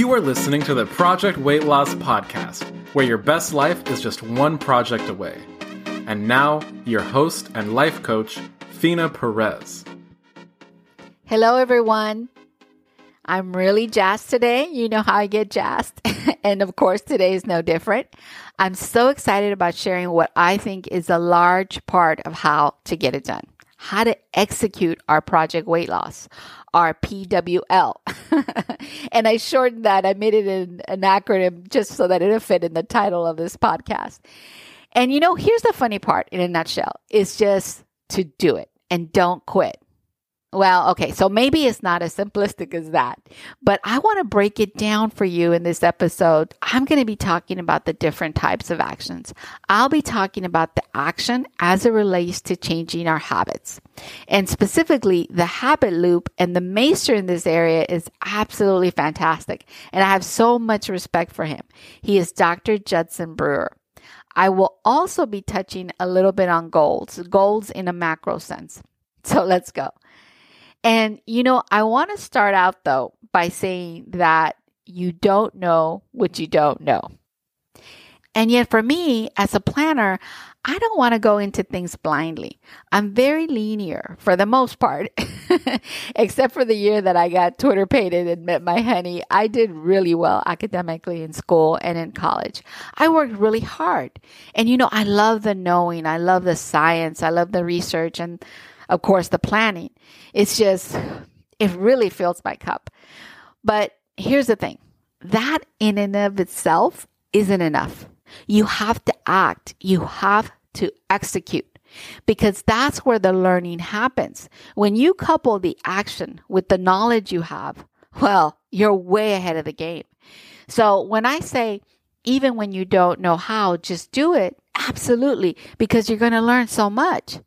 You are listening to the Project Weight Loss Podcast, where your best life is just one project away. And now, your host and life coach, Fina Perez. Hello, everyone. I'm really jazzed today. You know how I get jazzed. and of course, today is no different. I'm so excited about sharing what I think is a large part of how to get it done, how to execute our project weight loss, our PWL. and I shortened that. I made it an, an acronym just so that it'll fit in the title of this podcast. And you know, here's the funny part in a nutshell. It's just to do it and don't quit. Well, okay, so maybe it's not as simplistic as that, but I want to break it down for you in this episode. I'm going to be talking about the different types of actions. I'll be talking about the action as it relates to changing our habits. And specifically, the habit loop and the maester in this area is absolutely fantastic. And I have so much respect for him. He is Dr. Judson Brewer. I will also be touching a little bit on goals, goals in a macro sense. So let's go. And, you know, I want to start out though by saying that you don't know what you don't know. And yet, for me as a planner, I don't want to go into things blindly. I'm very linear for the most part, except for the year that I got Twitter pated and met my honey. I did really well academically in school and in college. I worked really hard. And you know, I love the knowing, I love the science, I love the research, and of course, the planning. It's just, it really fills my cup. But here's the thing that in and of itself isn't enough. You have to act, you have to execute because that's where the learning happens. When you couple the action with the knowledge you have, well, you're way ahead of the game. So when I say, even when you don't know how, just do it. Absolutely. Because you're going to learn so much.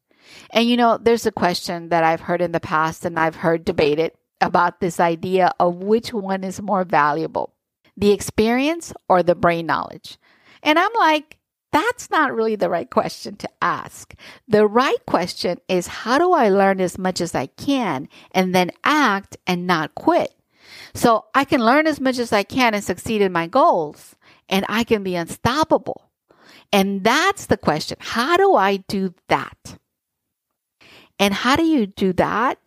And you know, there's a question that I've heard in the past and I've heard debated about this idea of which one is more valuable, the experience or the brain knowledge. And I'm like, that's not really the right question to ask. The right question is how do I learn as much as I can and then act and not quit? So I can learn as much as I can and succeed in my goals and I can be unstoppable. And that's the question. How do I do that? And how do you do that?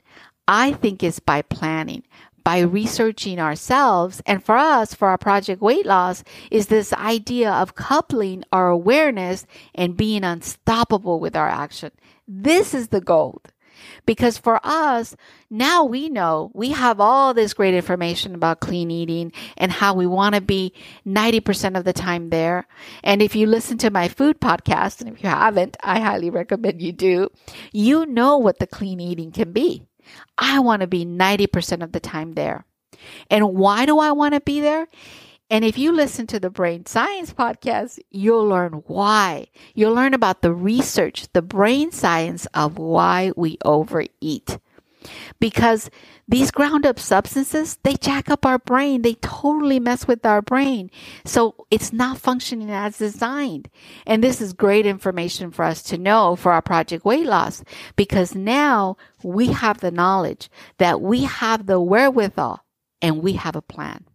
I think is by planning, by researching ourselves. And for us, for our project weight loss, is this idea of coupling our awareness and being unstoppable with our action. This is the gold. Because for us, now we know we have all this great information about clean eating and how we want to be 90% of the time there. And if you listen to my food podcast, and if you haven't, I highly recommend you do, you know what the clean eating can be. I want to be 90% of the time there. And why do I want to be there? And if you listen to the Brain Science podcast, you'll learn why. You'll learn about the research, the brain science of why we overeat. Because these ground up substances, they jack up our brain. They totally mess with our brain. So it's not functioning as designed. And this is great information for us to know for our project weight loss because now we have the knowledge that we have the wherewithal and we have a plan.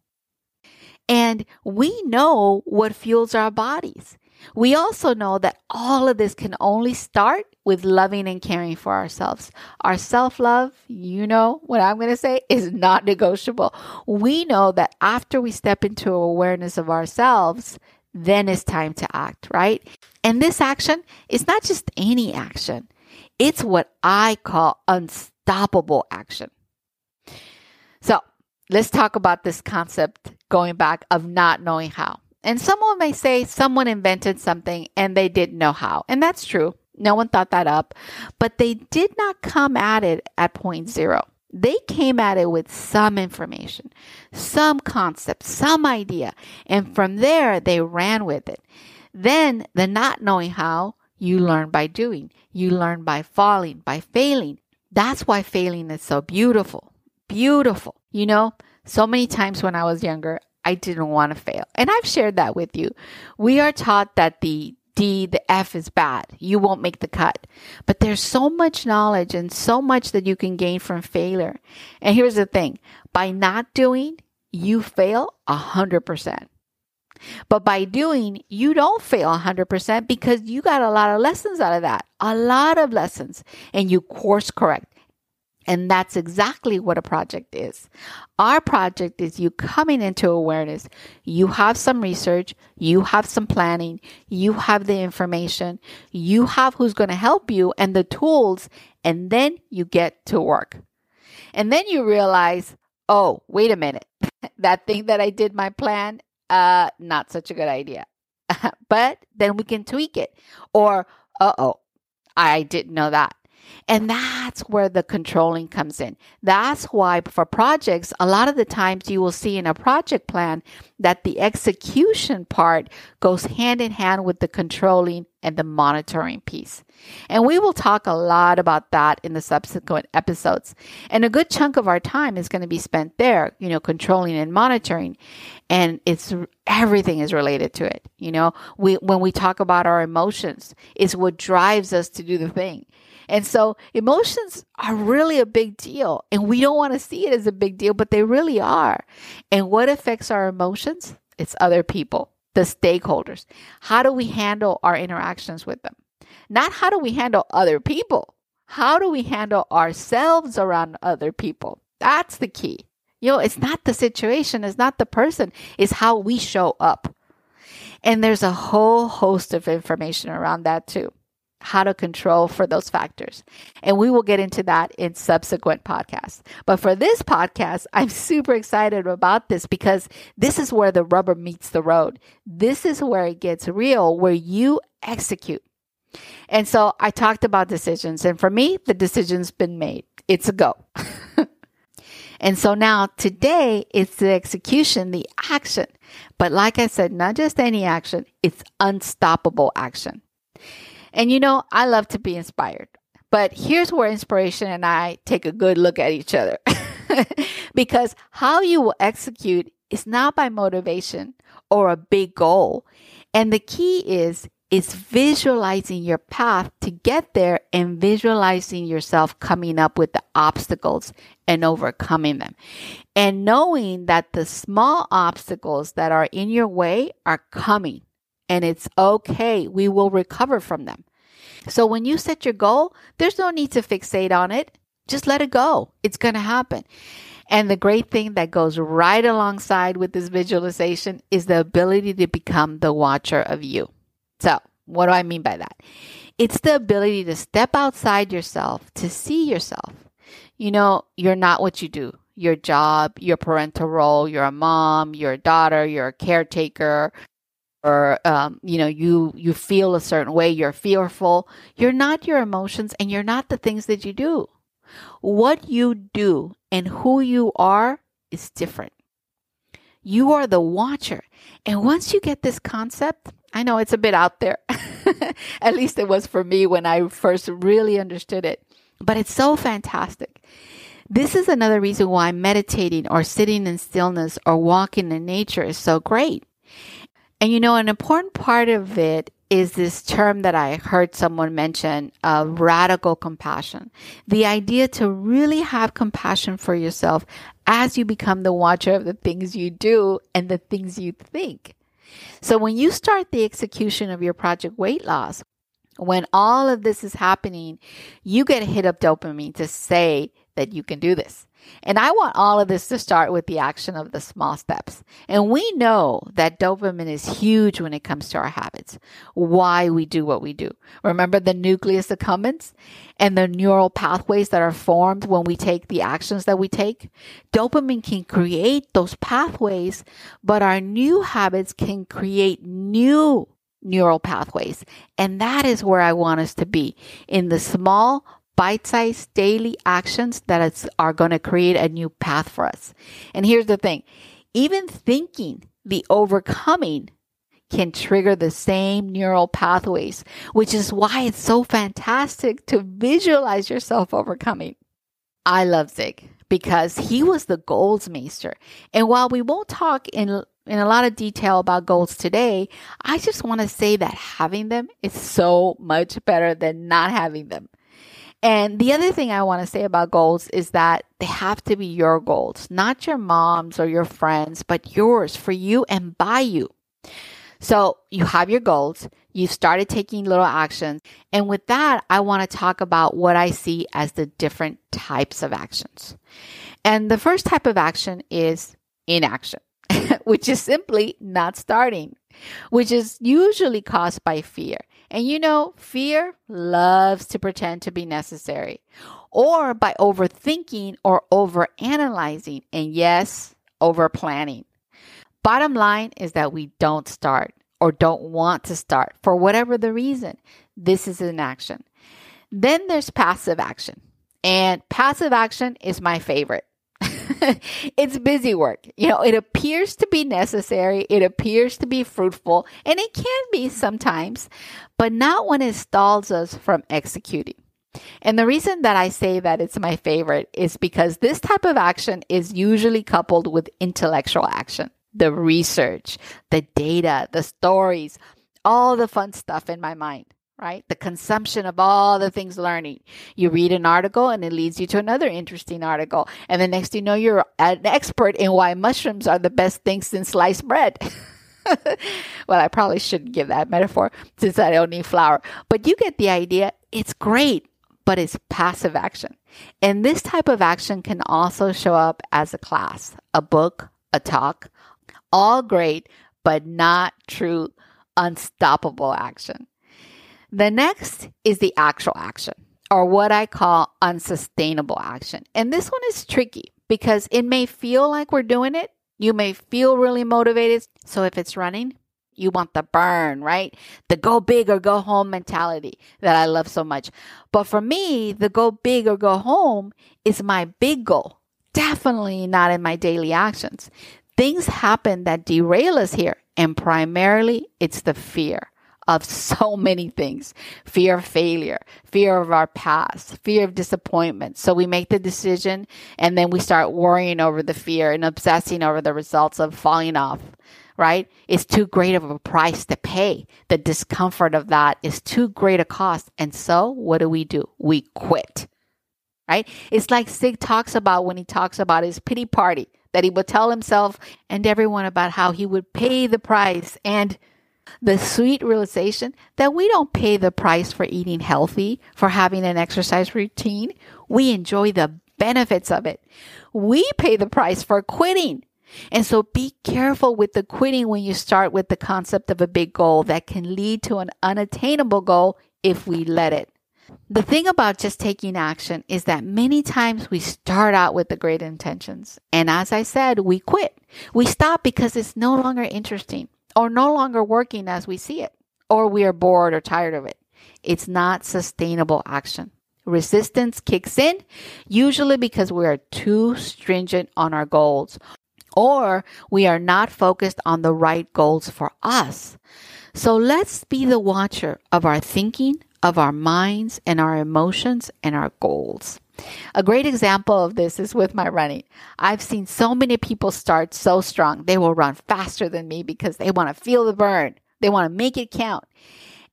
And we know what fuels our bodies. We also know that all of this can only start with loving and caring for ourselves. Our self love, you know what I'm going to say, is not negotiable. We know that after we step into awareness of ourselves, then it's time to act, right? And this action is not just any action, it's what I call unstoppable action. So let's talk about this concept going back of not knowing how. And someone may say someone invented something and they didn't know how. And that's true. No one thought that up. But they did not come at it at point zero. They came at it with some information, some concept, some idea. And from there, they ran with it. Then the not knowing how, you learn by doing. You learn by falling, by failing. That's why failing is so beautiful. Beautiful. You know, so many times when I was younger, I didn't want to fail. And I've shared that with you. We are taught that the D, the F is bad. You won't make the cut. But there's so much knowledge and so much that you can gain from failure. And here's the thing by not doing, you fail 100%. But by doing, you don't fail 100% because you got a lot of lessons out of that, a lot of lessons, and you course correct. And that's exactly what a project is. Our project is you coming into awareness. You have some research, you have some planning, you have the information, you have who's going to help you and the tools, and then you get to work. And then you realize, oh, wait a minute. that thing that I did my plan, uh, not such a good idea. but then we can tweak it. Or, uh oh, I didn't know that. And that's where the controlling comes in. That's why for projects, a lot of the times you will see in a project plan that the execution part goes hand in hand with the controlling and the monitoring piece. And we will talk a lot about that in the subsequent episodes. And a good chunk of our time is going to be spent there, you know, controlling and monitoring. And it's everything is related to it. You know, we when we talk about our emotions, it's what drives us to do the thing. And so emotions are really a big deal. And we don't want to see it as a big deal, but they really are. And what affects our emotions? It's other people, the stakeholders. How do we handle our interactions with them? Not how do we handle other people? How do we handle ourselves around other people? That's the key. You know, it's not the situation, it's not the person, it's how we show up. And there's a whole host of information around that too how to control for those factors. And we will get into that in subsequent podcasts. But for this podcast, I'm super excited about this because this is where the rubber meets the road. This is where it gets real, where you execute. And so I talked about decisions. And for me, the decision's been made. It's a go. and so now today, it's the execution, the action. But like I said, not just any action, it's unstoppable action. And you know, I love to be inspired. But here's where inspiration and I take a good look at each other. because how you will execute is not by motivation or a big goal. And the key is is visualizing your path to get there and visualizing yourself coming up with the obstacles and overcoming them. And knowing that the small obstacles that are in your way are coming and it's okay. We will recover from them. So when you set your goal, there's no need to fixate on it. Just let it go. It's going to happen. And the great thing that goes right alongside with this visualization is the ability to become the watcher of you. So, what do I mean by that? It's the ability to step outside yourself, to see yourself. You know, you're not what you do. Your job, your parental role, you're a mom, you're a daughter, you're a caretaker, or um, you know you you feel a certain way you're fearful you're not your emotions and you're not the things that you do. What you do and who you are is different. You are the watcher. And once you get this concept i know it's a bit out there. At least it was for me when i first really understood it. But it's so fantastic. This is another reason why meditating or sitting in stillness or walking in nature is so great and you know, an important part of it is this term that I heard someone mention of radical compassion. The idea to really have compassion for yourself as you become the watcher of the things you do and the things you think. So when you start the execution of your project weight loss, when all of this is happening, you get a hit of dopamine to say that you can do this. And I want all of this to start with the action of the small steps. And we know that dopamine is huge when it comes to our habits, why we do what we do. Remember the nucleus accumbens and the neural pathways that are formed when we take the actions that we take? Dopamine can create those pathways, but our new habits can create new neural pathways. And that is where I want us to be in the small bite sized daily actions that are going to create a new path for us. And here's the thing even thinking the overcoming can trigger the same neural pathways, which is why it's so fantastic to visualize yourself overcoming. I love Zig because he was the goals master. And while we won't talk in in a lot of detail about goals today, I just want to say that having them is so much better than not having them. And the other thing I want to say about goals is that they have to be your goals, not your mom's or your friends, but yours for you and by you. So you have your goals, you've started taking little actions. And with that, I want to talk about what I see as the different types of actions. And the first type of action is inaction, which is simply not starting, which is usually caused by fear. And you know, fear loves to pretend to be necessary or by overthinking or overanalyzing. And yes, over planning. Bottom line is that we don't start or don't want to start for whatever the reason. This is an action. Then there's passive action. And passive action is my favorite. it's busy work. You know, it appears to be necessary, it appears to be fruitful, and it can be sometimes, but not when it stalls us from executing. And the reason that I say that it's my favorite is because this type of action is usually coupled with intellectual action, the research, the data, the stories, all the fun stuff in my mind right? The consumption of all the things learning. You read an article and it leads you to another interesting article. And the next you know, you're an expert in why mushrooms are the best thing since sliced bread. well, I probably shouldn't give that metaphor since I don't need flour, but you get the idea. It's great, but it's passive action. And this type of action can also show up as a class, a book, a talk, all great, but not true unstoppable action. The next is the actual action, or what I call unsustainable action. And this one is tricky because it may feel like we're doing it. You may feel really motivated. So if it's running, you want the burn, right? The go big or go home mentality that I love so much. But for me, the go big or go home is my big goal. Definitely not in my daily actions. Things happen that derail us here. And primarily it's the fear of so many things fear of failure, fear of our past, fear of disappointment. So we make the decision and then we start worrying over the fear and obsessing over the results of falling off, right? It's too great of a price to pay. The discomfort of that is too great a cost. And so what do we do? We quit, right? It's like Zig talks about when he talks about his pity party that he would tell himself and everyone about how he would pay the price and the sweet realization that we don't pay the price for eating healthy, for having an exercise routine. We enjoy the benefits of it. We pay the price for quitting. And so be careful with the quitting when you start with the concept of a big goal that can lead to an unattainable goal if we let it. The thing about just taking action is that many times we start out with the great intentions. And as I said, we quit. We stop because it's no longer interesting or no longer working as we see it, or we are bored or tired of it. It's not sustainable action. Resistance kicks in, usually because we are too stringent on our goals, or we are not focused on the right goals for us. So let's be the watcher of our thinking, of our minds, and our emotions and our goals. A great example of this is with my running. I've seen so many people start so strong. They will run faster than me because they want to feel the burn. They want to make it count.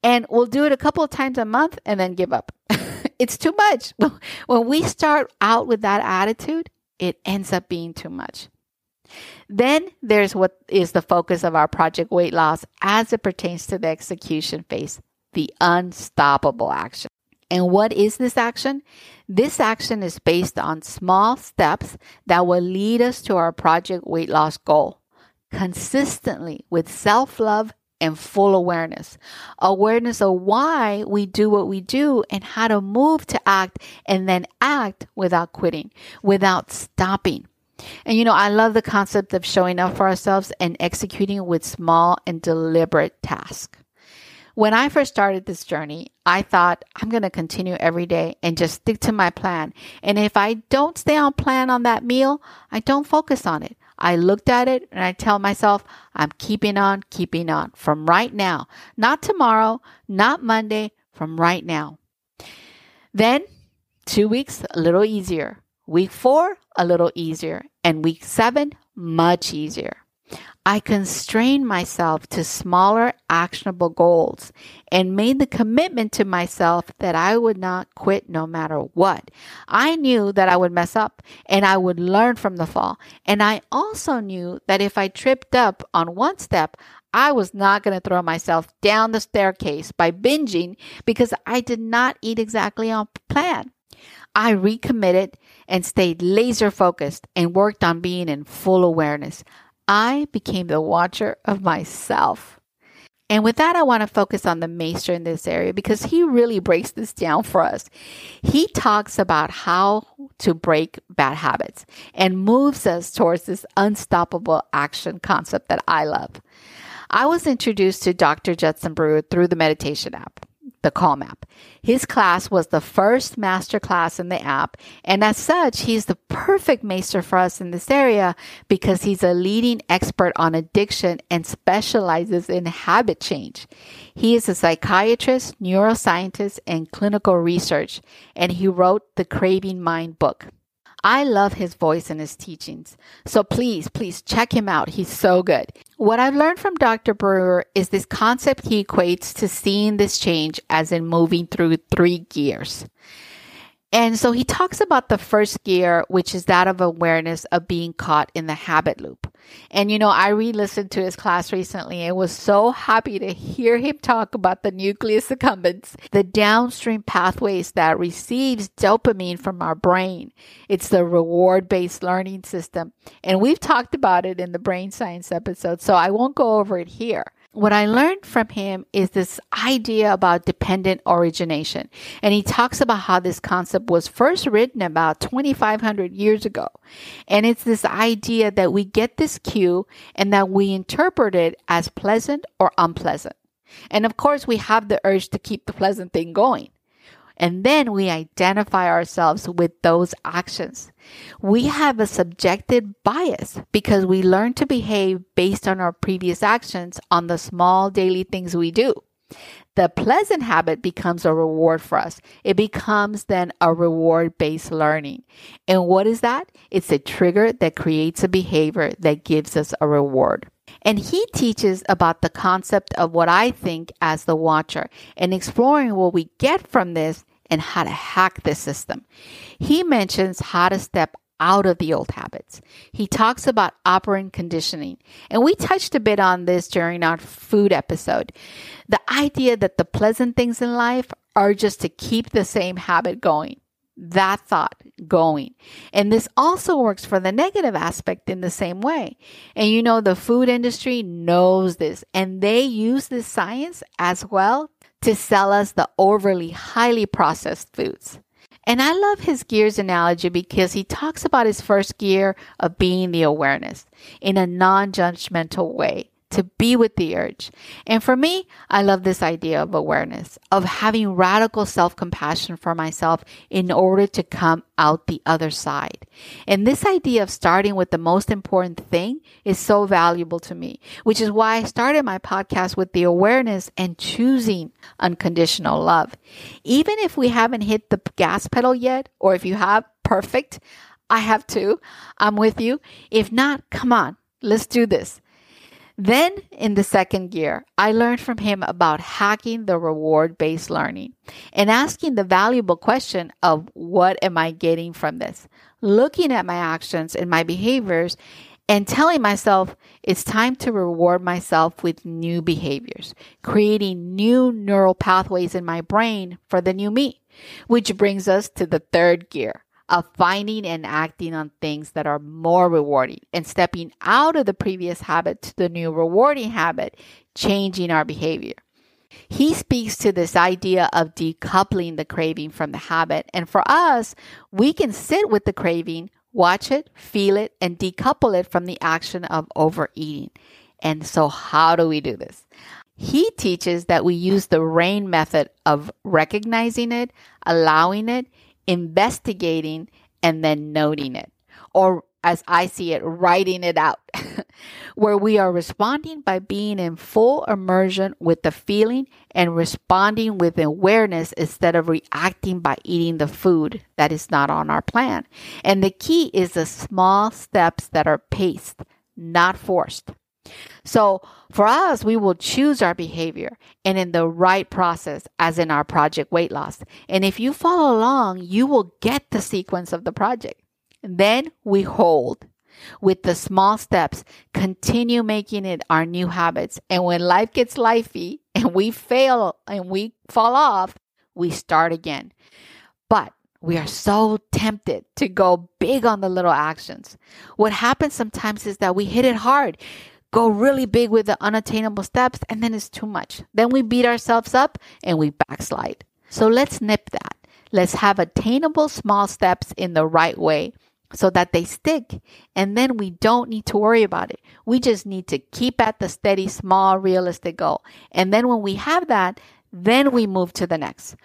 And we'll do it a couple of times a month and then give up. it's too much. When we start out with that attitude, it ends up being too much. Then there's what is the focus of our project weight loss as it pertains to the execution phase, the unstoppable action. And what is this action? This action is based on small steps that will lead us to our project weight loss goal consistently with self love and full awareness. Awareness of why we do what we do and how to move to act and then act without quitting, without stopping. And you know, I love the concept of showing up for ourselves and executing with small and deliberate tasks. When I first started this journey, I thought I'm going to continue every day and just stick to my plan. And if I don't stay on plan on that meal, I don't focus on it. I looked at it and I tell myself, I'm keeping on, keeping on from right now, not tomorrow, not Monday, from right now. Then two weeks, a little easier. Week four, a little easier. And week seven, much easier. I constrained myself to smaller, actionable goals and made the commitment to myself that I would not quit no matter what. I knew that I would mess up and I would learn from the fall. And I also knew that if I tripped up on one step, I was not going to throw myself down the staircase by binging because I did not eat exactly on plan. I recommitted and stayed laser focused and worked on being in full awareness. I became the watcher of myself. And with that, I want to focus on the maester in this area because he really breaks this down for us. He talks about how to break bad habits and moves us towards this unstoppable action concept that I love. I was introduced to Dr. Judson Brewer through the meditation app the Calm app. His class was the first master class in the app, and as such, he's the perfect master for us in this area because he's a leading expert on addiction and specializes in habit change. He is a psychiatrist, neuroscientist, and clinical research, and he wrote the Craving Mind book. I love his voice and his teachings. So please, please check him out. He's so good. What I've learned from Dr. Brewer is this concept he equates to seeing this change as in moving through three gears. And so he talks about the first gear, which is that of awareness of being caught in the habit loop. And you know, I re listened to his class recently and was so happy to hear him talk about the nucleus accumbens, the downstream pathways that receives dopamine from our brain. It's the reward based learning system. And we've talked about it in the brain science episode, so I won't go over it here what I learned from him is this idea about dependent origination. And he talks about how this concept was first written about 2,500 years ago. And it's this idea that we get this cue and that we interpret it as pleasant or unpleasant. And of course, we have the urge to keep the pleasant thing going. And then we identify ourselves with those actions. We have a subjective bias because we learn to behave based on our previous actions on the small daily things we do. The pleasant habit becomes a reward for us. It becomes then a reward based learning. And what is that? It's a trigger that creates a behavior that gives us a reward. And he teaches about the concept of what I think as the watcher and exploring what we get from this and how to hack the system. He mentions how to step out of the old habits. He talks about operant conditioning. And we touched a bit on this during our food episode. The idea that the pleasant things in life are just to keep the same habit going. That thought going. And this also works for the negative aspect in the same way. And you know, the food industry knows this and they use this science as well to sell us the overly highly processed foods. And I love his gears analogy because he talks about his first gear of being the awareness in a non judgmental way to be with the urge. And for me, I love this idea of awareness, of having radical self compassion for myself in order to come out the other side. And this idea of starting with the most important thing is so valuable to me, which is why I started my podcast with the awareness and choosing unconditional love. Even if we haven't hit the gas pedal yet, or if you have, perfect. I have too. I'm with you. If not, come on, let's do this. Then, in the second gear, I learned from him about hacking the reward based learning and asking the valuable question of what am I getting from this? Looking at my actions and my behaviors and telling myself it's time to reward myself with new behaviors, creating new neural pathways in my brain for the new me. Which brings us to the third gear of finding and acting on things that are more rewarding and stepping out of the previous habit to the new rewarding habit, changing our behavior. He speaks to this idea of decoupling the craving from the habit. And for us, we can sit with the craving, watch it, feel it, and decouple it from the action of overeating. And so, how do we do this? He teaches that we use the RAIN method of recognizing it, allowing it, investigating, and then noting it. Or as I see it, writing it out, where we are responding by being in full immersion with the feeling and responding with awareness instead of reacting by eating the food that is not on our plan. And the key is the small steps that are paced, not forced. So for us, we will choose our behavior and in the right process, as in our project weight loss. And if you follow along, you will get the sequence of the project. Then we hold with the small steps, continue making it our new habits. And when life gets lifey and we fail and we fall off, we start again. But we are so tempted to go big on the little actions. What happens sometimes is that we hit it hard go really big with the unattainable steps, and then it's too much. Then we beat ourselves up and we backslide. So let's nip that. Let's have attainable small steps in the right way so that they stick. And then we don't need to worry about it. We just need to keep at the steady, small, realistic goal. And then when we have that, then we move to the next.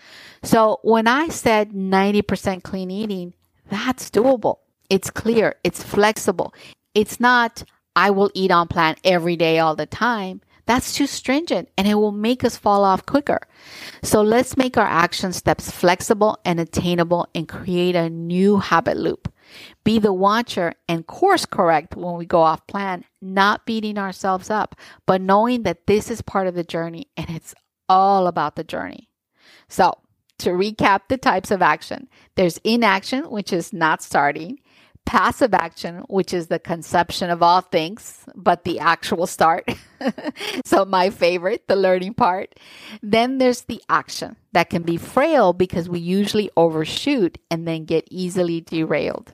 So when I said 90% clean eating, that's doable. It's clear. It's flexible. It's not, I will eat on plan every day all the time. That's too stringent and it will make us fall off quicker. So let's make our action steps flexible and attainable and create a new habit loop. Be the watcher and course correct when we go off plan, not beating ourselves up, but knowing that this is part of the journey and it's all about the journey. So, to recap the types of action, there's inaction, which is not starting passive action, which is the conception of all things, but the actual start. so, my favorite, the learning part. Then there's the action that can be frail because we usually overshoot and then get easily derailed.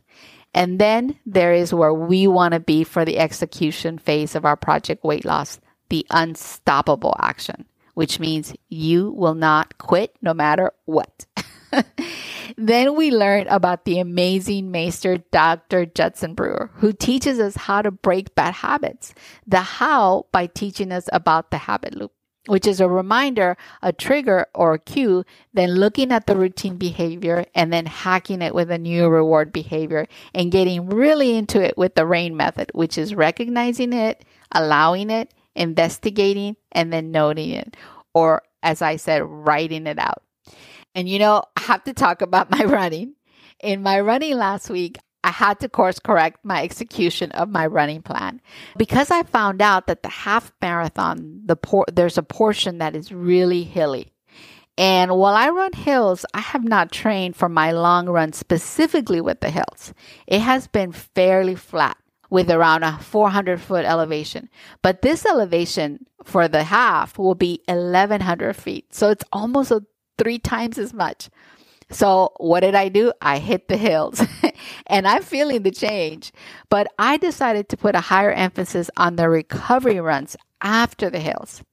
And then there is where we want to be for the execution phase of our project weight loss, the unstoppable action, which means you will not quit no matter what. then we learn about the amazing maester Dr. Judson Brewer, who teaches us how to break bad habits. The how by teaching us about the habit loop, which is a reminder, a trigger or a cue, then looking at the routine behavior and then hacking it with a new reward behavior and getting really into it with the RAIN method, which is recognizing it, allowing it, investigating, and then noting it. Or as I said, writing it out. And you know, I have to talk about my running. In my running last week, I had to course correct my execution of my running plan because I found out that the half marathon, the por- there's a portion that is really hilly. And while I run hills, I have not trained for my long run specifically with the hills. It has been fairly flat with around a 400 foot elevation. But this elevation for the half will be 1100 feet. So it's almost a three times as much. So what did I do? I hit the hills and I'm feeling the change, but I decided to put a higher emphasis on the recovery runs after the hills.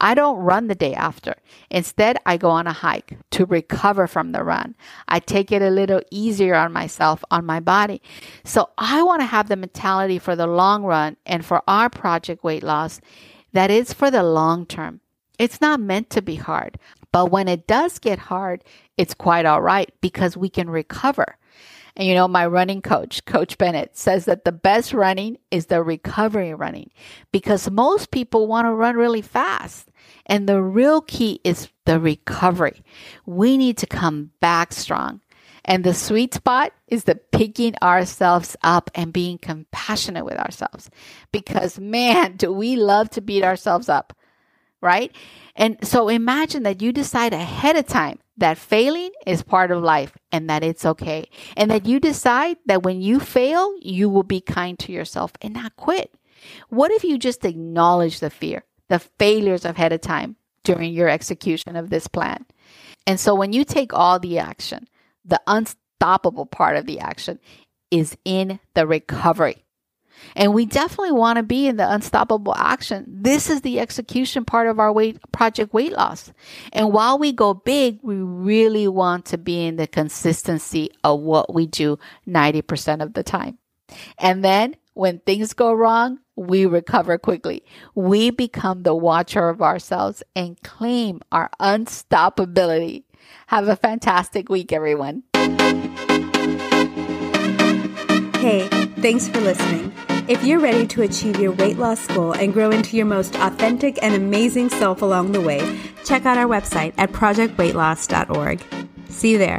I don't run the day after. Instead, I go on a hike to recover from the run. I take it a little easier on myself, on my body. So I want to have the mentality for the long run and for our project weight loss that is for the long term. It's not meant to be hard. But when it does get hard, it's quite all right because we can recover. And you know, my running coach, Coach Bennett, says that the best running is the recovery running because most people want to run really fast. And the real key is the recovery. We need to come back strong. And the sweet spot is the picking ourselves up and being compassionate with ourselves. Because man, do we love to beat ourselves up, right? And so imagine that you decide ahead of time that failing is part of life and that it's okay. And that you decide that when you fail, you will be kind to yourself and not quit. What if you just acknowledge the fear, the failures ahead of time during your execution of this plan? And so when you take all the action, the unstoppable part of the action is in the recovery. And we definitely want to be in the unstoppable action. This is the execution part of our weight project weight loss. And while we go big, we really want to be in the consistency of what we do 90% of the time. And then when things go wrong, we recover quickly. We become the watcher of ourselves and claim our unstoppability. Have a fantastic week, everyone. Hey, thanks for listening. If you're ready to achieve your weight loss goal and grow into your most authentic and amazing self along the way, check out our website at projectweightloss.org. See you there.